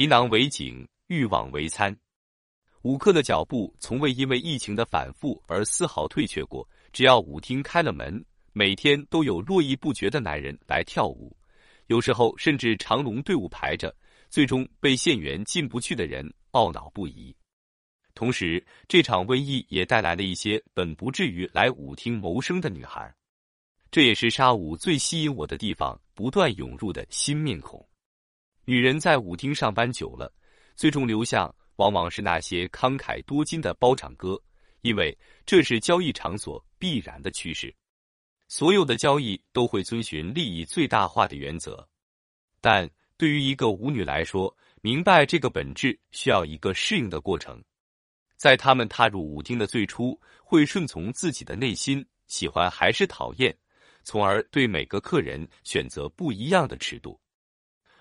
皮囊为井，欲望为餐。舞客的脚步从未因为疫情的反复而丝毫退却过。只要舞厅开了门，每天都有络绎不绝的男人来跳舞，有时候甚至长龙队伍排着，最终被县员进不去的人懊恼不已。同时，这场瘟疫也带来了一些本不至于来舞厅谋生的女孩，这也是沙舞最吸引我的地方——不断涌入的新面孔。女人在舞厅上班久了，最终流向往往是那些慷慨多金的包场哥，因为这是交易场所必然的趋势。所有的交易都会遵循利益最大化的原则，但对于一个舞女来说，明白这个本质需要一个适应的过程。在他们踏入舞厅的最初，会顺从自己的内心，喜欢还是讨厌，从而对每个客人选择不一样的尺度。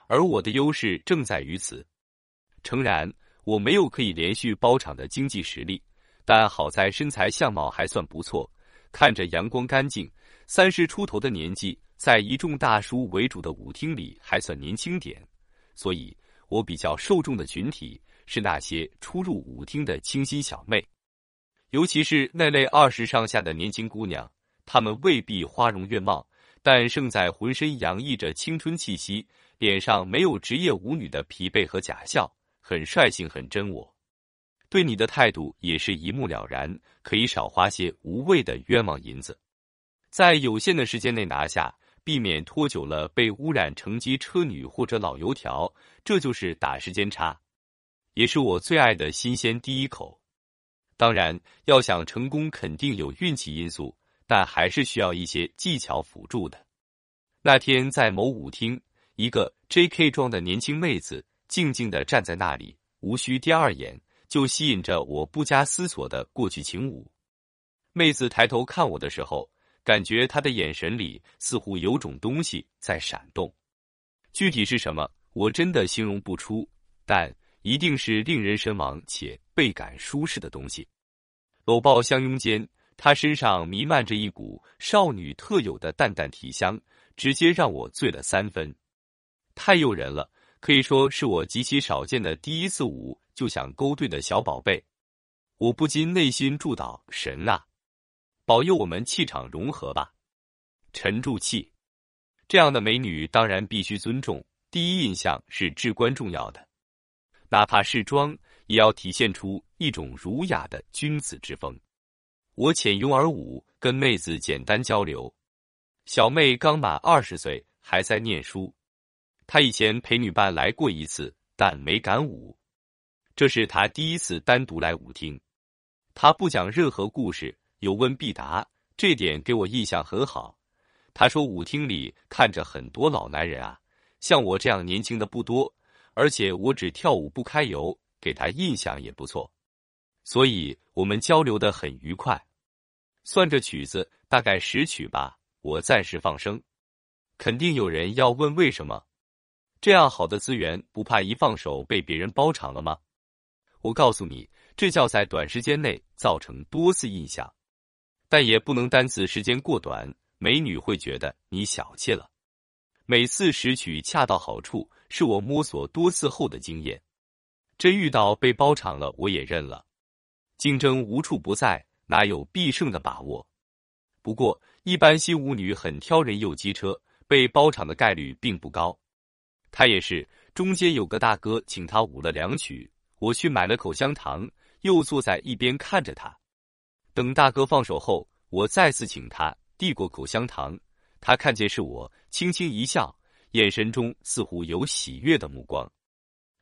而我的优势正在于此。诚然，我没有可以连续包场的经济实力，但好在身材相貌还算不错，看着阳光干净，三十出头的年纪，在一众大叔为主的舞厅里还算年轻点，所以我比较受众的群体。是那些初入舞厅的清新小妹，尤其是那类二十上下的年轻姑娘，她们未必花容月貌，但胜在浑身洋溢着青春气息，脸上没有职业舞女的疲惫和假笑，很率性，很真我。对你的态度也是一目了然，可以少花些无谓的冤枉银子，在有限的时间内拿下，避免拖久了被污染成机车女或者老油条，这就是打时间差。也是我最爱的新鲜第一口。当然，要想成功，肯定有运气因素，但还是需要一些技巧辅助的。那天在某舞厅，一个 J.K. 装的年轻妹子静静的站在那里，无需第二眼就吸引着我不加思索的过去请舞。妹子抬头看我的时候，感觉她的眼神里似乎有种东西在闪动，具体是什么，我真的形容不出，但。一定是令人神往且倍感舒适的东西。搂抱相拥间，她身上弥漫着一股少女特有的淡淡体香，直接让我醉了三分，太诱人了，可以说是我极其少见的第一次舞就想勾兑的小宝贝。我不禁内心祝祷神啊，保佑我们气场融合吧，沉住气。这样的美女当然必须尊重，第一印象是至关重要的。哪怕是装，也要体现出一种儒雅的君子之风。我浅拥而舞，跟妹子简单交流。小妹刚满二十岁，还在念书。他以前陪女伴来过一次，但没敢舞。这是他第一次单独来舞厅。他不讲任何故事，有问必答，这点给我印象很好。他说舞厅里看着很多老男人啊，像我这样年轻的不多。而且我只跳舞不开油，给他印象也不错，所以我们交流的很愉快。算着曲子，大概十曲吧。我暂时放声，肯定有人要问为什么？这样好的资源，不怕一放手被别人包场了吗？我告诉你，这叫在短时间内造成多次印象，但也不能单次时间过短，美女会觉得你小气了。每次拾取恰到好处，是我摸索多次后的经验。真遇到被包场了，我也认了。竞争无处不在，哪有必胜的把握？不过，一般新舞女很挑人又机车，被包场的概率并不高。他也是，中间有个大哥请他舞了两曲，我去买了口香糖，又坐在一边看着他。等大哥放手后，我再次请他，递过口香糖。他看见是我，轻轻一笑，眼神中似乎有喜悦的目光。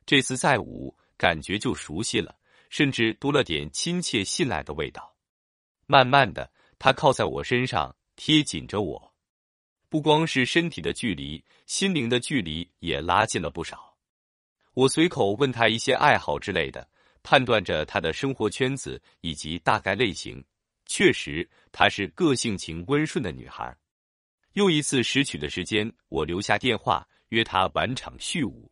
这次再舞，感觉就熟悉了，甚至多了点亲切信赖的味道。慢慢的，他靠在我身上，贴紧着我，不光是身体的距离，心灵的距离也拉近了不少。我随口问他一些爱好之类的，判断着他的生活圈子以及大概类型。确实，她是个性情温顺的女孩。又一次拾取的时间，我留下电话约她晚场续舞。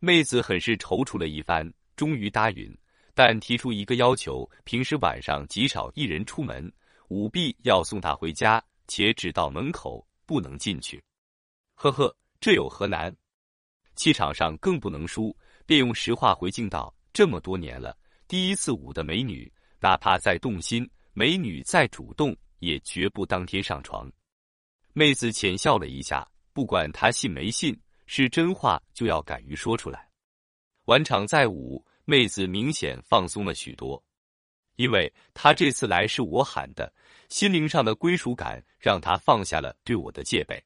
妹子很是踌躇了一番，终于答应，但提出一个要求：平时晚上极少一人出门，舞毕要送她回家，且只到门口，不能进去。呵呵，这有何难？气场上更不能输，便用实话回敬道：“这么多年了，第一次舞的美女，哪怕再动心，美女再主动，也绝不当天上床。”妹子浅笑了一下，不管他信没信，是真话就要敢于说出来。晚场再舞，妹子明显放松了许多，因为她这次来是我喊的，心灵上的归属感让他放下了对我的戒备。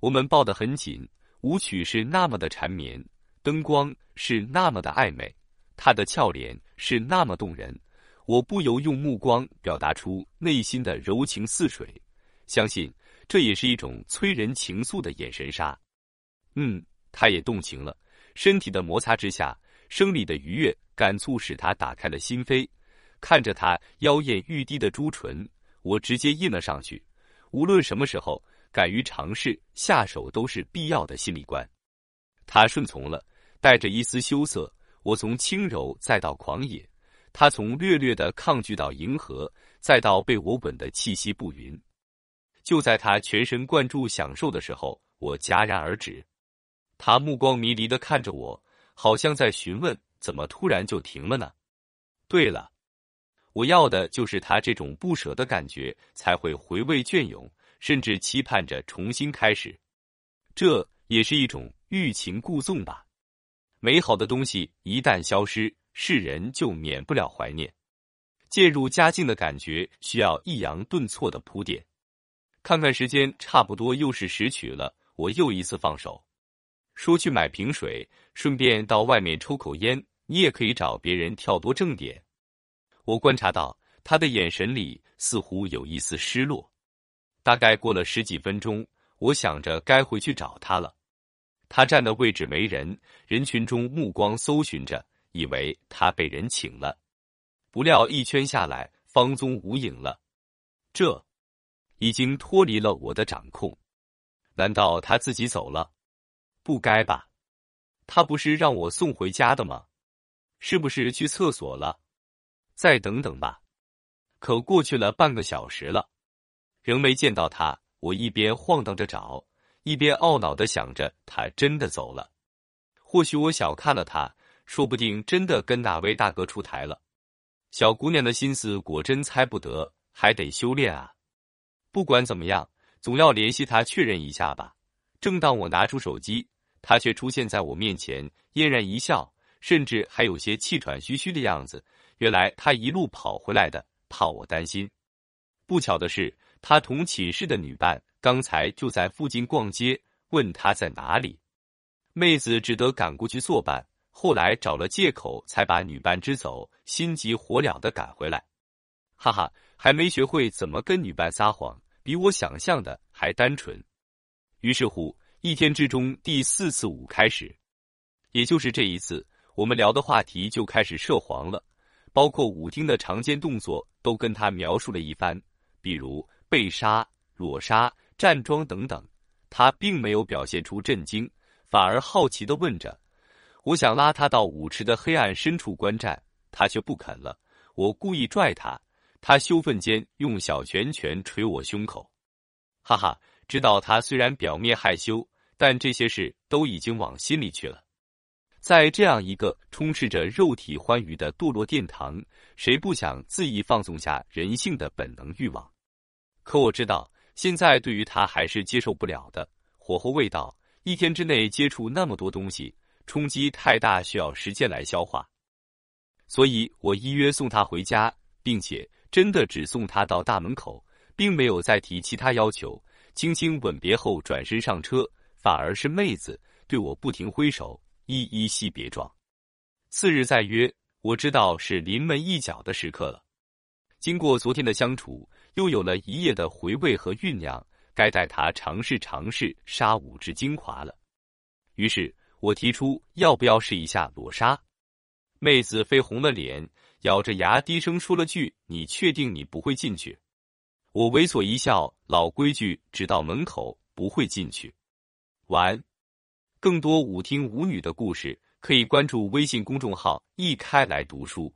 我们抱得很紧，舞曲是那么的缠绵。灯光是那么的暧昧，他的俏脸是那么动人，我不由用目光表达出内心的柔情似水。相信这也是一种催人情愫的眼神杀。嗯，他也动情了。身体的摩擦之下，生理的愉悦感促使他打开了心扉。看着他妖艳欲滴的朱唇，我直接印了上去。无论什么时候，敢于尝试下手都是必要的心理关。他顺从了。带着一丝羞涩，我从轻柔再到狂野，他从略略的抗拒到迎合，再到被我吻得气息不匀。就在他全神贯注享受的时候，我戛然而止。他目光迷离的看着我，好像在询问：怎么突然就停了呢？对了，我要的就是他这种不舍的感觉，才会回味隽永，甚至期盼着重新开始。这也是一种欲擒故纵吧。美好的东西一旦消失，世人就免不了怀念。渐入佳境的感觉需要抑扬顿挫的铺垫。看看时间，差不多又是十曲了，我又一次放手，说去买瓶水，顺便到外面抽口烟。你也可以找别人跳多挣点。我观察到他的眼神里似乎有一丝失落。大概过了十几分钟，我想着该回去找他了。他站的位置没人，人群中目光搜寻着，以为他被人请了，不料一圈下来，方踪无影了。这已经脱离了我的掌控。难道他自己走了？不该吧？他不是让我送回家的吗？是不是去厕所了？再等等吧。可过去了半个小时了，仍没见到他。我一边晃荡着找。一边懊恼的想着，他真的走了。或许我小看了他，说不定真的跟哪位大哥出台了。小姑娘的心思果真猜不得，还得修炼啊。不管怎么样，总要联系他确认一下吧。正当我拿出手机，他却出现在我面前，嫣然一笑，甚至还有些气喘吁吁的样子。原来他一路跑回来的，怕我担心。不巧的是，他同寝室的女伴。刚才就在附近逛街，问他在哪里，妹子只得赶过去作伴。后来找了借口才把女伴支走，心急火燎的赶回来。哈哈，还没学会怎么跟女伴撒谎，比我想象的还单纯。于是乎，一天之中第四次舞开始，也就是这一次，我们聊的话题就开始涉黄了，包括舞厅的常见动作都跟他描述了一番，比如被杀、裸杀。站桩等等，他并没有表现出震惊，反而好奇的问着：“我想拉他到舞池的黑暗深处观战，他却不肯了。我故意拽他，他羞愤间用小拳拳捶我胸口。哈哈，知道他虽然表面害羞，但这些事都已经往心里去了。在这样一个充斥着肉体欢愉的堕落殿堂，谁不想恣意放纵下人性的本能欲望？可我知道。”现在对于他还是接受不了的，火候未到，一天之内接触那么多东西，冲击太大，需要时间来消化。所以我依约送他回家，并且真的只送他到大门口，并没有再提其他要求。轻轻吻别后，转身上车，反而是妹子对我不停挥手，依依惜别状。次日再约，我知道是临门一脚的时刻了。经过昨天的相处，又有了一夜的回味和酝酿，该带他尝试尝试杀五之精华了。于是我提出要不要试一下裸杀？妹子绯红了脸，咬着牙低声说了句：“你确定你不会进去？”我猥琐一笑，老规矩，只到门口不会进去。完。更多舞厅舞女的故事，可以关注微信公众号“一开来读书”。